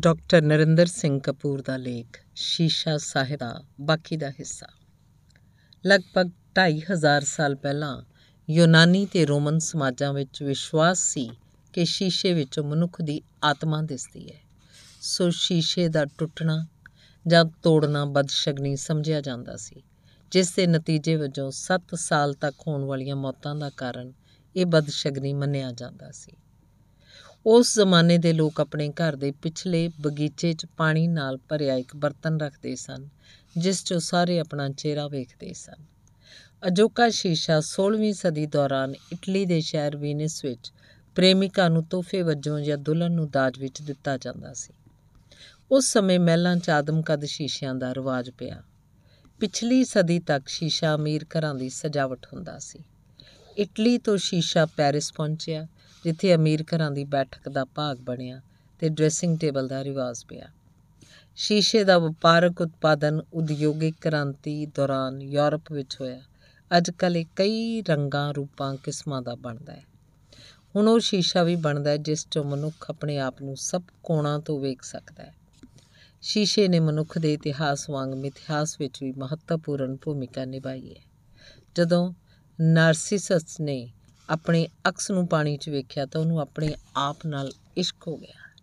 Doctor Narinder Singh Kapoor ਦਾ ਲੇਖ, ਸ਼ੀਸ਼ਾ ਸਾਹਿਬ ਦਾ ਬਾਕੀ ਦਾ ਹਿੱਸਾ। ਲਗਭਗ 2500 ਸਾਲ ਪਹਿਲਾਂ ਯੂਨਾਨੀ ਤੇ ਰੋਮਨ ਸਮਾਜਾਂ ਵਿੱਚ ਵਿਸ਼ਵਾਸ ਸੀ ਕਿ ਸ਼ੀਸ਼ੇ ਵਿੱਚੋਂ ਮਨੁੱਖ ਦੀ ਆਤਮਾ ਦਿਸਦੀ ਹੈ। ਸੋ ਸ਼ੀਸ਼ੇ ਦਾ ਟੁੱਟਣਾ ਜਾਂ ਤੋੜਨਾ ਬਦਸ਼ਗਨੀ ਸਮਝਿਆ ਜਾਂਦਾ ਸੀ, ਜਿਸ ਦੇ ਨਤੀਜੇ ਵਜੋਂ 7 ਸਾਲ ਤੱਕ ਹੋਣ ਵਾਲੀਆਂ ਮੌਤਾਂ ਦਾ ਕਾਰਨ ਇਹ ਬਦਸ਼ਗਨੀ ਮੰਨਿਆ ਜਾਂਦਾ ਸੀ। ਉਸ ਜ਼ਮਾਨੇ ਦੇ ਲੋਕ ਆਪਣੇ ਘਰ ਦੇ ਪਿਛਲੇ ਬਗੀਚੇ 'ਚ ਪਾਣੀ ਨਾਲ ਭਰਿਆ ਇੱਕ ਬਰਤਨ ਰੱਖਦੇ ਸਨ, ਜਿਸ 'ਚੋਂ ਸਾਰੇ ਆਪਣਾ ਚਿਹਰਾ ਵੇਖਦੇ ਸਨ। ਅਜੋਕਾ ਸ਼ੀਸ਼ਾ 16ਵੀਂ ਸਦੀ ਦੌਰਾਨ ਇਟਲੀ ਦੇ ਸ਼ਹਿਰ ਵੀਨਿਸ ਵਿੱਚ ਪ੍ਰੇਮਿਕਾ ਨੂੰ ਤੋਹਫੇ ਵਜੋਂ ਜਾਂ ਦੁਲਹਨ ਨੂੰ ਦਾਜ ਵਿੱਚ ਦਿੱਤਾ ਜਾਂਦਾ ਸੀ। ਉਸ ਸਮੇਂ ਮਹਿਲਾਂ 'ਚ ਆਦਮਕਦ ਸ਼ੀਸ਼ਿਆਂ ਦਾ ਰਿਵਾਜ ਪਿਆ। ਪਿਛਲੀ ਸਦੀ ਤੱਕ ਸ਼ੀਸ਼ਾ ਅਮੀਰ ਘਰਾਂ ਦੀ ਸਜਾਵਟ ਹੁੰਦਾ ਸੀ। ਇਟਲੀ ਤੋਂ ਸ਼ੀਸ਼ਾ ਪੈਰਿਸ ਪਹੁੰਚਿਆ ਜਿੱਥੇ ਅਮੀਰ ਘਰਾਂ ਦੀ ਬੈਠਕ ਦਾ ਭਾਗ ਬਣਿਆ ਤੇ ਡਰੈਸਿੰਗ ਟੇਬਲ ਦਾ ਰਿਵਾਜ ਪਿਆ। ਸ਼ੀਸ਼ੇ ਦਾ ਵਪਾਰਕ ਉਤਪਾਦਨ ਉਦਯੋਗਿਕ ਕ੍ਰਾਂਤੀ ਦੌਰਾਨ ਯੂਰਪ ਵਿੱਚ ਹੋਇਆ। ਅੱਜ ਕੱਲ੍ਹ ਇਹ ਕਈ ਰੰਗਾਂ, ਰੂਪਾਂ, ਕਿਸਮਾਂ ਦਾ ਬਣਦਾ ਹੈ। ਹੁਣ ਉਹ ਸ਼ੀਸ਼ਾ ਵੀ ਬਣਦਾ ਹੈ, ਜਿਸ 'ਚੋਂ ਮਨੁੱਖ ਆਪਣੇ ਆਪ ਨੂੰ ਸਭ ਕੋਣਾਂ ਤੋਂ ਵੇਖ ਸਕਦਾ ਹੈ। ਸ਼ੀਸ਼ੇ ਨੇ ਮਨੁੱਖ ਦੇ ਇਤਿਹਾਸ ਵਾਂਗ ਮਿਥਿਹਾਸ ਵਿੱਚ ਵੀ ਮਹੱਤਵਪੂਰਨ ਭੂਮਿਕਾ ਨਿਭਾਈ ਹੈ। ਜਦੋਂ ਨਾਰਸਿਸਸ ਨੇ ਆਪਣੇ ਅਕਸ ਨੂੰ ਪਾਣੀ 'ਚ ਵੇਖਿਆ ਤਾਂ ਉਹਨੂੰ ਆਪਣੇ ਆਪ ਨਾਲ ਇਸ਼ਕ ਹੋ ਗਿਆ।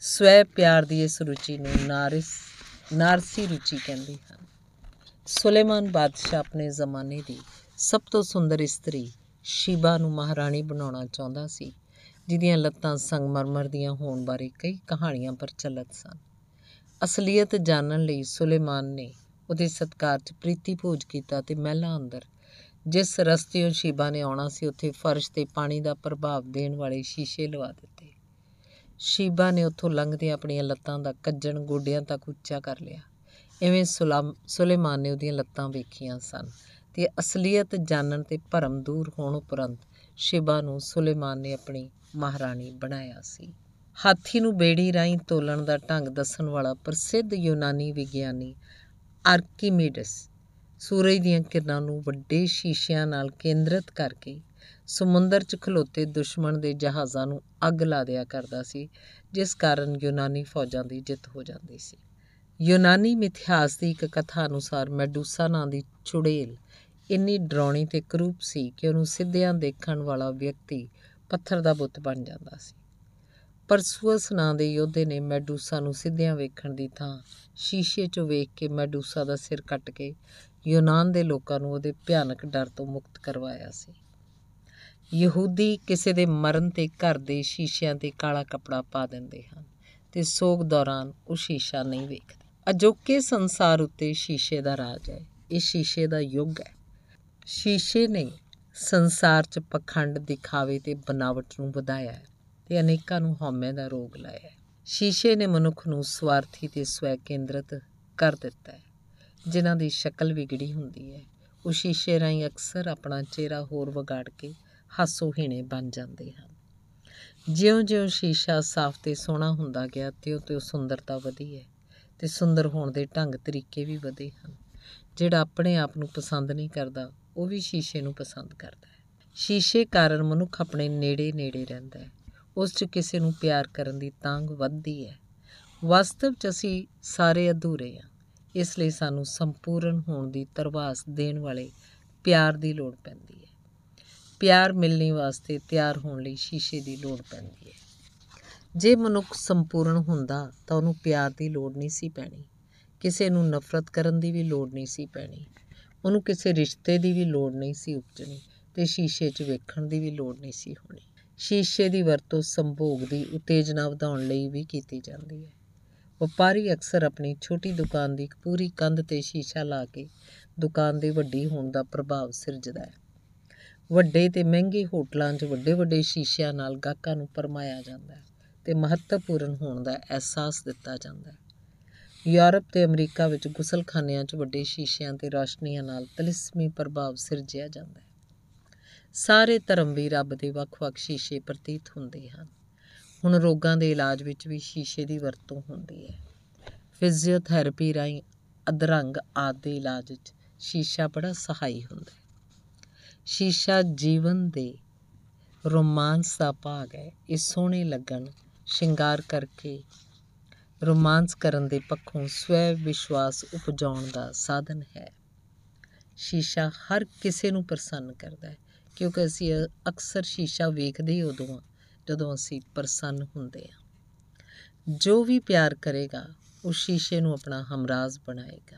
ਸਵੈ ਪਿਆਰ ਦੀ ਇਸ ਰੁਚੀ ਨੂੰ ਨਾਰਿਸ, ਨਾਰਸੀ ਰੁਚੀ ਕਹਿੰਦੇ ਹਨ। ਸੁਲੇਮਾਨ ਬਾਦਸ਼ਾਹ ਆਪਣੇ ਜ਼ਮਾਨੇ ਦੀ ਸਭ ਤੋਂ ਸੁੰਦਰ ਇਸਤਰੀ ਸ਼ੀਬਾ ਨੂੰ ਮਹਾਰਾਣੀ ਬਣਾਉਣਾ ਚਾਹੁੰਦਾ ਸੀ, ਜਿਹਦੀਆਂ ਲੱਤਾਂ ਸੰਗਮਰਮਰ ਦੀਆਂ ਹੋਣ ਬਾਰੇ ਕਈ ਕਹਾਣੀਆਂ ਪ੍ਰਚਲਿਤ ਸਨ। ਅਸਲੀਅਤ ਜਾਣਨ ਲਈ ਸੁਲੇਮਾਨ ਨੇ ਉਹਦੇ ਸਤਕਾਰ 'ਚ ਪ੍ਰੀਤੀ ਭੋਜ ਕੀਤਾ ਤੇ ਮਹਿਲਾਂ ਅੰਦਰ ਜਿਸ ਰਸਤਿਓਂ ਸ਼ੀਬਾ ਨੇ ਆਉਣਾ ਸੀ, ਉੱਥੇ ਫਰਸ਼ ਤੇ ਪਾਣੀ ਦਾ ਪ੍ਰਭਾਵ ਦੇਣ ਵਾਲੇ ਸ਼ੀਸ਼ੇ ਲਵਾ ਦਿੱਤੇ। ਸ਼ੀਬਾ ਨੇ ਉੱਥੋਂ ਲੰਘਦੇ ਆਪਣੀਆਂ ਲੱਤਾਂ ਦਾ ਕੱਜਣ ਗੋਡਿਆਂ ਤੱਕ ਉੱਚਾ ਕਰ ਲਿਆ। ਐਵੇਂ ਸੁਲੇਮਾਨ ਨੇ ਉਹਦੀਆਂ ਲੱਤਾਂ ਵੇਖੀਆਂ ਸਨ ਤੇ ਅਸਲੀਅਤ ਜਾਣਨ ਤੇ ਭਰਮ ਦੂਰ ਹੋਣ ਉਪਰੰਤ ਸ਼ਿਬਾ ਨੂੰ ਸੁਲੇਮਾਨ ਨੇ ਆਪਣੀ ਮਹਾਰਾਣੀ ਬਣਾਇਆ ਸੀ। ਹਾਥੀ ਨੂੰ ਬੇੜੀ ਰਾਹੀਂ ਤੋਲਣ ਦਾ ਢੰਗ ਦੱਸਣ ਵਾਲਾ ਪ੍ਰਸਿੱਧ ਯੂਨਾਨੀ ਵਿਗਿਆਨੀ ਆਰਕੀਮੀਡਸ ਸੂਰਜ ਦੀਆਂ ਕਿਰਨਾਂ ਨੂੰ ਵੱਡੇ ਸ਼ੀਸ਼ਿਆਂ ਨਾਲ ਕੇਂਦਰਿਤ ਕਰਕੇ ਸਮੁੰਦਰ 'ਚ ਖਲੋਤੇ ਦੁਸ਼ਮਣ ਦੇ ਜਹਾਜ਼ਾਂ ਨੂੰ ਅੱਗ ਲਾ ਦਿਆ ਕਰਦਾ ਸੀ, ਜਿਸ ਕਾਰਨ ਯੂਨਾਨੀ ਫੌਜਾਂ ਦੀ ਜਿੱਤ ਹੋ ਜਾਂਦੀ ਸੀ। ਯੂਨਾਨੀ ਮਿਥਿਹਾਸ ਦੀ ਇੱਕ ਕਥਾ ਅਨੁਸਾਰ ਮੈਡੂਸਾ ਨਾਂ ਦੀ ਚੁੜੇਲ ਇੰਨੀ ਡਰਾਉਣੀ ਤੇ ਕਰੂਪ ਸੀ ਕਿ ਉਹਨੂੰ ਸਿੱਧਿਆਂ ਦੇਖਣ ਵਾਲਾ ਵਿਅਕਤੀ ਪੱਥਰ ਦਾ ਬੁੱਤ ਬਣ ਜਾਂਦਾ ਸੀ। ਪਰਸੂਅਸ ਨਾਂ ਦੇ ਯੋਧੇ ਨੇ ਮੈਡੂਸਾ ਨੂੰ ਸਿੱਧਿਆਂ ਵੇਖਣ ਦੀ ਥਾਂ। ਸ਼ੀਸ਼ੇ 'ਚੋਂ ਵੇਖ ਕੇ ਮੈਡੂਸਾ ਦਾ ਸਿਰ ਕੱਟ ਕੇ ਯੂਨਾਨ ਦੇ ਲੋਕਾਂ ਨੂੰ ਉਹਦੇ ਭਿਆਨਕ ਡਰ ਤੋਂ ਮੁਕਤ ਕਰਵਾਇਆ ਸੀ। ਯਹੂਦੀ ਕਿਸੇ ਦੇ ਮਰਨ ਤੇ ਘਰ ਦੇ ਸ਼ੀਸ਼ਿਆਂ ਤੇ ਕਾਲਾ ਕਪੜਾ ਪਾ ਦਿੰਦੇ ਹਨ ਤੇ ਸੋਗ ਦੌਰਾਨ ਉਹ ਸ਼ੀਸ਼ਾ ਨਹੀਂ ਵੇਖਦੇ। ਅਜੋਕੇ ਸੰਸਾਰ ਉੱਤੇ ਸ਼ੀਸ਼ੇ ਦਾ ਰਾਜ ਹੈ। ਇਹ ਸ਼ੀਸ਼ੇ ਦਾ ਯੁੱਗ ਹੈ। ਸ਼ੀਸ਼ੇ ਨੇ ਸੰਸਾਰ 'ਚ ਪਖੰਡ ਦਿਖਾਵੇ ਤੇ ਬਨਾਵਟ ਨੂੰ ਵਧਾਇਆ ਹੈ। ਤੇ ਅਨੇਕਾਂ ਨੂੰ ਹਉਮੈ ਦਾ ਰੋਗ ਲਾਇਆ ਹੈ। ਸ਼ੀਸ਼ੇ ਨੇ ਮਨੁੱਖ ਨੂੰ ਸਵਾਰਥੀ ਤੇ ਸਵੈ ਕੇਂਦਰਿਤ ਕਰ ਦਿੱਤਾ ਹੈ, ਜਿਨ੍ਹਾਂ ਦੀ ਸ਼ਕਲ ਵਿਗੜੀ ਹੁੰਦੀ ਹੈ। ਉਹ ਸ਼ੀਸ਼ੇ ਰਾਹੀਂ ਅਕਸਰ ਆਪਣਾ ਚਿਹਰਾ ਹੋਰ ਵਿਗਾੜ ਕੇ ਹਾਸੋਹੀਣੇ ਬਣ ਜਾਂਦੇ ਹਨ। ਜਿਉਂ-ਜਿਉਂ ਸ਼ੀਸ਼ਾ ਸਾਫ਼ ਤੇ ਸੋਹਣਾ ਹੁੰਦਾ ਗਿਆ, ਤਿਉਂ-ਤਿਉਂ ਸੁੰਦਰਤਾ ਵਧੀ ਹੈ ਤੇ ਸੁੰਦਰ ਹੋਣ ਦੇ ਢੰਗ ਤਰੀਕੇ ਵੀ ਵਧੇ ਹਨ। ਜਿਹੜਾ ਆਪਣੇ ਆਪ ਨੂੰ ਪਸੰਦ ਨਹੀਂ ਕਰਦਾ, ਉਹ ਵੀ ਸ਼ੀਸ਼ੇ ਨੂੰ ਪਸੰਦ ਕਰਦਾ ਹੈ। ਸ਼ੀਸ਼ੇ ਕਾਰਨ ਮਨੁੱਖ ਆਪਣੇ ਨੇੜੇ-ਨੇੜੇ ਰਹਿੰਦਾ ਹੈ। ਉਸ 'ਚ ਕਿਸੇ ਨੂੰ ਪਿਆਰ ਕਰਨ ਦੀ ਤਾਂਗ ਵੱਧਦੀ ਹੈ। ਵਾਸਤਵ 'ਚ ਅਸੀਂ ਸਾਰੇ ਅਧੂਰੇ ਹਾਂ ਇਸ ਲਈ ਸਾਨੂੰ ਸੰਪੂਰਨ ਹੋਣ ਦੀ ਤਰਵਾਸ ਦੇਣ ਵਾਲੇ ਪਿਆਰ ਦੀ ਲੋੜ ਪੈਂਦੀ ਹੈ। ਪਿਆਰ ਮਿਲਣ ਵਾਸਤੇ ਤਿਆਰ ਹੋਣ ਲਈ ਸ਼ੀਸ਼ੇ ਦੀ ਲੋੜ ਪੈਂਦੀ ਹੈ। ਜੇ ਮਨੁੱਖ ਸੰਪੂਰਨ ਹੁੰਦਾ ਤਾਂ ਉਹਨੂੰ ਪਿਆਰ ਦੀ ਲੋੜ ਨਹੀਂ ਸੀ ਪੈਣੀ। ਕਿਸੇ ਨੂੰ ਨਫ਼ਰਤ ਕਰਨ ਦੀ ਵੀ ਲੋੜ ਨਹੀਂ ਸੀ ਪੈਣੀ। ਉਹਨੂੰ ਕਿਸੇ ਰਿਸ਼ਤੇ ਦੀ ਵੀ ਲੋੜ ਨਹੀਂ ਸੀ ਉਪਜਣੀ ਤੇ ਸ਼ੀਸ਼ੇ 'ਚ ਵੇਖਣ ਦੀ ਵੀ ਲੋੜ ਨਹੀਂ ਸੀ ਹੋਣੀ। ਸ਼ੀਸ਼ੇ ਦੀ ਵਰਤੋਂ ਸੰਭੋਗ ਦੀ ਉਤੇਜਨਾ ਵਧਾਉਣ ਲਈ ਵੀ ਕੀਤੀ ਜਾਂਦੀ ਹੈ। ਵਪਾਰੀ ਅਕਸਰ ਆਪਣੀ ਛੋਟੀ ਦੁਕਾਨ ਦੀ ਇੱਕ ਪੂਰੀ ਕੰਧ ਤੇ ਸ਼ੀਸ਼ਾ ਲਾ ਕੇ ਦੁਕਾਨ ਦੇ ਵੱਡੀ ਹੋਣ ਦਾ ਪ੍ਰਭਾਵ ਸਿਰਜਦਾ ਹੈ। ਵੱਡੇ ਤੇ ਮਹਿੰਗੇ ਹੋਟਲਾਂ 'ਚ ਵੱਡੇ ਵੱਡੇ ਸ਼ੀਸ਼ਿਆਂ ਨਾਲ ਗਾਹਕਾਂ ਨੂੰ ਪਰਮਾਇਆ ਜਾਂਦਾ ਹੈ ਤੇ ਮਹੱਤਵਪੂਰਨ ਹੋਣ ਦਾ ਅਹਿਸਾਸ ਦਿੱਤਾ ਜਾਂਦਾ ਹੈ। ਯੂਰਪ ਤੇ ਅਮਰੀਕਾ ਵਿੱਚ ਗੁਸਲਖਾਨਿਆਂ 'ਚ ਵੱਡੇ ਸ਼ੀਸ਼ਿਆਂ ਤੇ ਰੌਸ਼ਨੀਆਂ ਨਾਲ ਤਲਿਸਮੀ ਪ੍ਰਭਾਵ ਸਿਰਜਿਆ ਜਾਂਦਾ ਹੈ। ਸਾਰੇ ਧਰਮ ਵੀ ਰੱਬ ਦੇ ਵੱਖ-ਵੱਖ ਸ਼ੀਸ਼ੇ ਪ੍ਰਤੀਤ ਹੁੰਦੇ ਹਨ। ਹੁਣ ਰੋਗਾਂ ਦੇ ਇਲਾਜ ਵਿੱਚ ਵੀ ਸ਼ੀਸ਼ੇ ਦੀ ਵਰਤੋਂ ਹੁੰਦੀ ਹੈ। ਫਿਜ਼ੀਓਥੈਰੇਪੀ ਰਾਹੀਂ ਅਧਰੰਗ ਆਦਿ ਦੇ ਇਲਾਜ ਵਿੱਚ ਸ਼ੀਸ਼ਾ ਬੜਾ ਸਹਾਈ ਹੁੰਦਾ ਹੈ। ਸ਼ੀਸ਼ਾ ਜੀਵਨ ਦੇ ਰੋਮਾਂਸ ਦਾ ਭਾਗ ਹੈ। ਇਹ ਸੋਹਣੇ ਲੱਗਣ, ਸ਼ਿੰਗਾਰ ਕਰਕੇ ਰੋਮਾਂਸ ਕਰਨ ਦੇ ਪੱਖੋਂ ਸਵੈ ਵਿਸ਼ਵਾਸ ਉਪਜਾਉਣ ਦਾ ਸਾਧਨ ਹੈ। ਸ਼ੀਸ਼ਾ ਹਰ ਕਿਸੇ ਨੂੰ ਪ੍ਰਸੰਨ ਕਰਦਾ ਹੈ। ਕਿਉਂਕਿ ਅਸੀਂ ਅ- ਅਕਸਰ ਸ਼ੀਸ਼ਾ ਵੇਖਦੇ ਹੀ ਉਦੋਂ ਹਾਂ ਜਦੋਂ ਅਸੀਂ ਪ੍ਰਸੰਨ ਹੁੰਦੇ ਹਾਂ ਜੋ ਵੀ ਪਿਆਰ ਕਰੇਗਾ, ਉਹ ਸ਼ੀਸ਼ੇ ਨੂੰ ਆਪਣਾ ਹਮਰਾਜ਼ ਬਣਾਏਗਾ।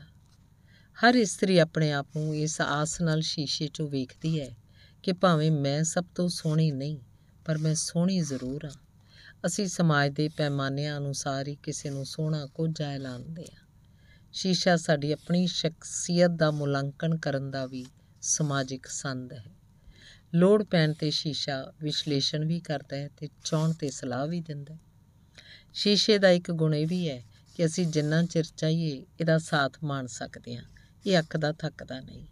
ਹਰ ਇਸਤਰੀ ਆਪਣੇ ਆਪ ਨੂੰ ਇਸ ਆਸ ਨਾਲ ਸ਼ੀਸ਼ੇ 'ਚੋਂ ਵੇਖਦੀ ਹੈ ਕਿ ਭਾਵੇਂ ਮੈਂ ਸਭ ਤੋਂ ਸੋਹਣੀ ਨਹੀਂ, ਪਰ ਮੈਂ ਸੋਹਣੀ ਜ਼ਰੂਰ ਹਾਂ। ਅਸੀਂ ਸਮਾਜ ਦੇ ਪੈਮਾਨਿਆਂ ਅਨੁਸਾਰ ਹੀ ਕਿਸੇ ਨੂੰ ਸੋਹਣਾ ਕੋਝਾ ਐਲਾਨਦੇ ਹਾਂ। ਸ਼ੀਸ਼ਾ ਸਾਡੀ ਆਪਣੀ ਸ਼ਖਸੀਅਤ ਦਾ ਮੁਲਾਂਕਣ ਕਰਨ ਦਾ ਵੀ ਸਮਾਜਿਕ ਸੰਦ ਹੈ। ਲੋੜ ਪੈਣ ਤੇ ਸ਼ੀਸ਼ਾ ਵਿਸ਼ਲੇਸ਼ਣ ਵੀ ਕਰਦਾ ਹੈ ਤੇ ਚਾਹੁਣ ਤੇ ਸਲਾਹ ਵੀ ਦਿੰਦਾ ਹੈ। ਸ਼ੀਸ਼ੇ ਦਾ ਇੱਕ ਗੁਣ ਇਹ ਵੀ ਹੈ ਕਿ ਅਸੀਂ ਜਿੰਨਾ ਚਿਰ ਚਾਹੀਏ ਇਹਦਾ ਸਾਥ ਮਾਣ ਸਕਦੇ ਹਾਂ, ਇਹ ਅੱਖ ਦਾ ਥੱਕਦਾ ਨਹੀਂ।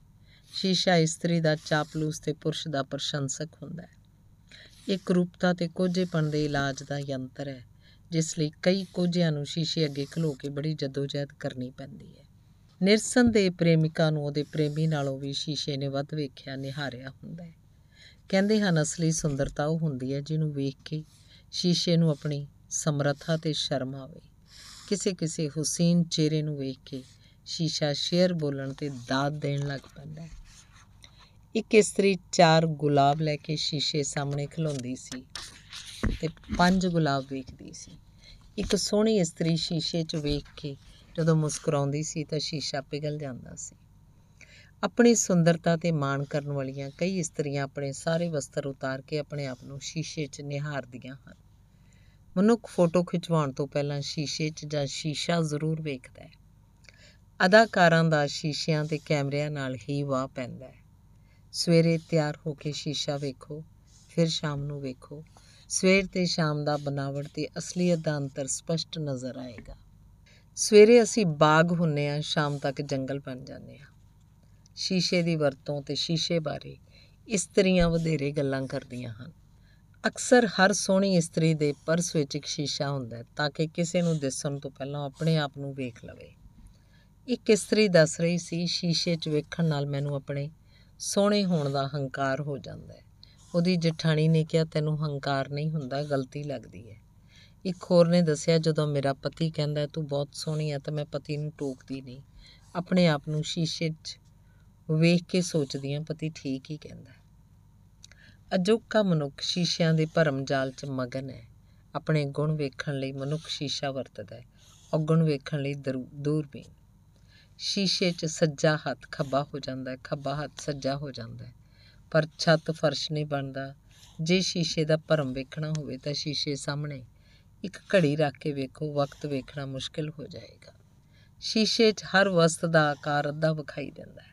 ਸ਼ੀਸ਼ਾ ਇਸਤਰੀ ਦਾ ਚਾਪਲੂਸ ਤੇ ਪੁਰਸ਼ ਦਾ ਪ੍ਰਸ਼ੰਸਕ ਹੁੰਦਾ ਹੈ। ਇਹ ਕਰੂਪਤਾ ਤੇ ਕੋਝੇਪਣ ਦੇ ਇਲਾਜ ਦਾ ਯੰਤਰ ਹੈ, ਜਿਸ ਲਈ ਕਈ ਕੋਝਿਆਂ ਨੂੰ ਸ਼ੀਸ਼ੇ ਅੱਗੇ ਖਲੋ ਕੇ ਬੜੀ ਜਦੋਜਹਿਦ ਕਰਨੀ ਪੈਂਦੀ ਹੈ। ਨਿਰਸਨ ਦੇ ਪ੍ਰੇਮਿਕਾ ਨੂੰ ਉਹਦੇ ਪ੍ਰੇਮੀ ਨਾਲੋਂ ਵੀ ਸ਼ੀਸ਼ੇ ਨੇ ਵੱਧ ਵੇਖਿਆ, ਨਿਹਾਰਿਆ ਹੁੰਦਾ ਹੈ। ਕਹਿੰਦੇ ਹਨ, ਅਸਲੀ ਸੁੰਦਰਤਾ ਉਹ ਹੁੰਦੀ ਹੈ ਜਿਹਨੂੰ ਵੇਖ ਕੇ ਸ਼ੀਸ਼ੇ ਨੂੰ ਆਪਣੀ ਸਮਰੱਥਾ ਤੇ ਸ਼ਰਮ ਆਵੇ। ਕਿਸੇ ਕਿਸੇ ਹੁਸੀਨ ਚਿਹਰੇ ਨੂੰ ਵੇਖ ਕੇ ਸ਼ੀਸ਼ਾ ਸ਼ੇਰ ਬੋਲਣ ਤੇ ਦਾਤ ਦੇਣ ਲੱਗ ਪੈਂਦਾ ਹੈ। ਇੱਕ ਇਸਤਰੀ ਚਾਰ ਗੁਲਾਬ ਲੈ ਕੇ ਸ਼ੀਸ਼ੇ ਸਾਹਮਣੇ ਖਲੋਂਦੀ ਸੀ ਤੇ ਪੰਜ ਗੁਲਾਬ ਵੇਖਦੀ ਸੀ। ਇੱਕ ਸੋਹਣੀ ਇਸਤਰੀ ਸ਼ੀਸ਼ੇ 'ਚ ਵੇਖ ਕੇ ਜਦੋਂ ਮੁਸਕਰਾਉਂਦੀ ਸੀ ਤਾਂ ਸ਼ੀਸ਼ਾ ਪਿਘਲ ਜਾਂਦਾ ਸੀ। ਆਪਣੀ ਸੁੰਦਰਤਾ ਤੇ ਮਾਣ ਕਰਨ ਵਾਲੀਆਂ ਕਈ ਇਸਤਰੀਆਂ ਆਪਣੇ ਸਾਰੇ ਵਸਤਰ ਉਤਾਰ ਕੇ ਆਪਣੇ ਆਪ ਨੂੰ ਸ਼ੀਸ਼ੇ 'ਚ ਨਿਹਾਰਦੀਆਂ ਹਨ। ਮਨੁੱਖ ਫੋਟੋ ਖਿਚਵਾਉਣ ਤੋਂ ਪਹਿਲਾਂ ਸ਼ੀਸ਼ੇ 'ਚ ਜਾਂ ਸ਼ੀਸ਼ਾ ਜ਼ਰੂਰ ਵੇਖਦਾ ਹੈ। ਅਦਾਕਾਰਾਂ ਦਾ ਸ਼ੀਸ਼ਿਆਂ ਤੇ ਕੈਮਰਿਆਂ ਨਾਲ ਹੀ ਵਾਹ ਪੈਂਦਾ ਹੈ। ਸਵੇਰੇ ਤਿਆਰ ਹੋ ਕੇ ਸ਼ੀਸ਼ਾ ਵੇਖੋ, ਫਿਰ ਸ਼ਾਮ ਨੂੰ ਵੇਖੋ। ਸਵੇਰ ਤੇ ਸ਼ਾਮ ਦਾ ਬਨਾਵਟ ਤੇ ਅਸਲੀਅਤ ਦਾ ਅੰਤਰ ਸਪਸ਼ਟ ਨਜ਼ਰ ਆਏਗਾ। ਸਵੇਰੇ ਅਸੀਂ ਬਾਗ ਹੁੰਨੇ ਆ, ਸ਼ਾਮ ਤੱਕ ਜੰਗਲ ਬਣ ਜਾਂਦੇ ਆ। ਸ਼ੀਸ਼ੇ ਦੀ ਵਰਤੋਂ ਤੇ ਸ਼ੀਸ਼ੇ ਬਾਰੇ ਇਸਤਰੀਆਂ ਵਧੇਰੇ ਗੱਲਾਂ ਕਰਦੀਆਂ ਹਨ। ਅਕਸਰ ਹਰ ਸੋਹਣੀ ਇਸਤਰੀ ਦੇ ਪਰਸ ਵਿੱਚ ਇੱਕ ਸ਼ੀਸ਼ਾ ਹੁੰਦਾ ਹੈ ਤਾਂ ਕਿ ਕਿਸੇ ਨੂੰ ਦਿਸਣ ਤੋਂ ਪਹਿਲਾਂ ਆਪਣੇ ਆਪ ਨੂੰ ਵੇਖ ਲਵੇ। ਇੱਕ ਇਸਤਰੀ ਦੱਸ ਰਹੀ ਸੀ, ਸ਼ੀਸ਼ੇ 'ਚ ਵੇਖਣ ਨਾਲ ਮੈਨੂੰ ਆਪਣੇ ਸੋਹਣੇ ਹੋਣ ਦਾ ਹੰਕਾਰ ਹੋ ਜਾਂਦਾ ਹੈ। ਉਹਦੀ ਜਠਾਣੀ ਨੇ ਕਿਹਾ, ਤੈਨੂੰ ਹੰਕਾਰ ਨਹੀਂ ਹੁੰਦਾ, ਗਲਤੀ ਲੱਗਦੀ ਹੈ। ਇੱਕ ਹੋਰ ਨੇ ਦੱਸਿਆ, ਜਦੋਂ ਮੇਰਾ ਪਤੀ ਕਹਿੰਦਾ ਤੂੰ ਬਹੁਤ ਸੋਹਣੀ ਹੈ, ਤਾਂ ਮੈਂ ਪਤੀ ਨੂੰ ਟੋਕਦੀ ਨਹੀਂ। ਆਪਣੇ ਆਪ ਨੂੰ ਸ਼ੀਸ਼ੇ 'ਚ ਵੇਖ ਕੇ ਸੋਚਦੀ ਹਾਂ ਪਤੀ ਠੀਕ ਹੀ ਕਹਿੰਦਾ। ਹੈ। ਅਜੋਕਾ ਮਨੁੱਖ ਸ਼ੀਸ਼ਿਆਂ ਦੇ ਭਰਮ ਜਾਲ 'ਚ ਮਗਨ ਹੈ। ਆਪਣੇ ਗੁਣ ਵੇਖਣ ਲਈ ਮਨੁੱਖ ਸ਼ੀਸ਼ਾ ਵਰਤਦਾ ਹੈ, ਔਗੁਣ ਵੇਖਣ ਲਈ ਦਰੂ- ਦੂਰਬੀਨ। ਸ਼ੀਸ਼ੇ 'ਚ ਸੱਜਾ ਹੱਥ ਖੱਬਾ ਹੋ ਜਾਂਦਾ ਹੈ, ਖੱਬਾ ਹੱਥ ਸੱਜਾ ਹੋ ਜਾਂਦਾ ਹੈ। ਪਰ ਛੱਤ ਫਰਸ਼ ਨਹੀਂ ਬਣਦਾ। ਜੇ ਸ਼ੀਸ਼ੇ ਦਾ ਭਰਮ ਵੇਖਣਾ ਹੋਵੇ ਤਾਂ ਸ਼ੀਸ਼ੇ ਸਾਹਮਣੇ ਇੱਕ ਘੜੀ ਰੱਖ ਕੇ ਵੇਖੋ, ਵਕਤ ਵੇਖਣਾ ਮੁਸ਼ਕਿਲ ਹੋ ਜਾਏਗਾ। ਸ਼ੀਸ਼ੇ 'ਚ ਹਰ ਵਸਤ ਦਾ ਆਕਾਰ ਅੱਧਾ ਵਿਖਾਈ ਦਿੰਦਾ ਹੈ।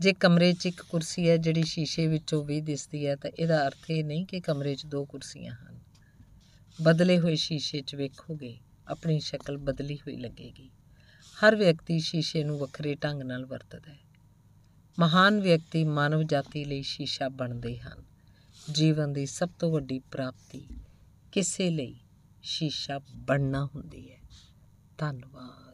ਜੇ ਕਮਰੇ 'ਚ ਇੱਕ ਕੁਰਸੀ ਹੈ ਜਿਹੜੀ ਸ਼ੀਸ਼ੇ ਵਿੱਚੋਂ ਵੀ ਦਿਸਦੀ ਹੈ, ਤਾਂ ਇਹਦਾ ਅਰਥ ਇਹ ਨਹੀਂ ਕਿ ਕਮਰੇ 'ਚ ਦੋ ਕੁਰਸੀਆਂ ਹਨ। ਬਦਲੇ ਹੋਏ ਸ਼ੀਸ਼ੇ 'ਚ ਵੇਖੋਗੇ, ਆਪਣੀ ਸ਼ਕਲ ਬਦਲੀ ਹੋਈ ਲੱਗੇਗੀ। ਹਰ ਵਿਅਕਤੀ ਸ਼ੀਸ਼ੇ ਨੂੰ ਵੱਖਰੇ ਢੰਗ ਨਾਲ ਵਰਤਦਾ ਹੈ। ਮਹਾਨ ਵਿਅਕਤੀ ਮਾਨਵ ਜਾਤੀ ਲਈ ਸ਼ੀਸ਼ਾ ਬਣਦੇ ਹਨ। ਜੀਵਨ ਦੀ ਸਭ ਤੋਂ ਵੱਡੀ ਪ੍ਰਾਪਤੀ ਕਿਸੇ ਲਈ ਸ਼ੀਸ਼ਾ ਬਣਨਾ ਹੁੰਦੀ ਹੈ। ਧੰਨਵਾਦ।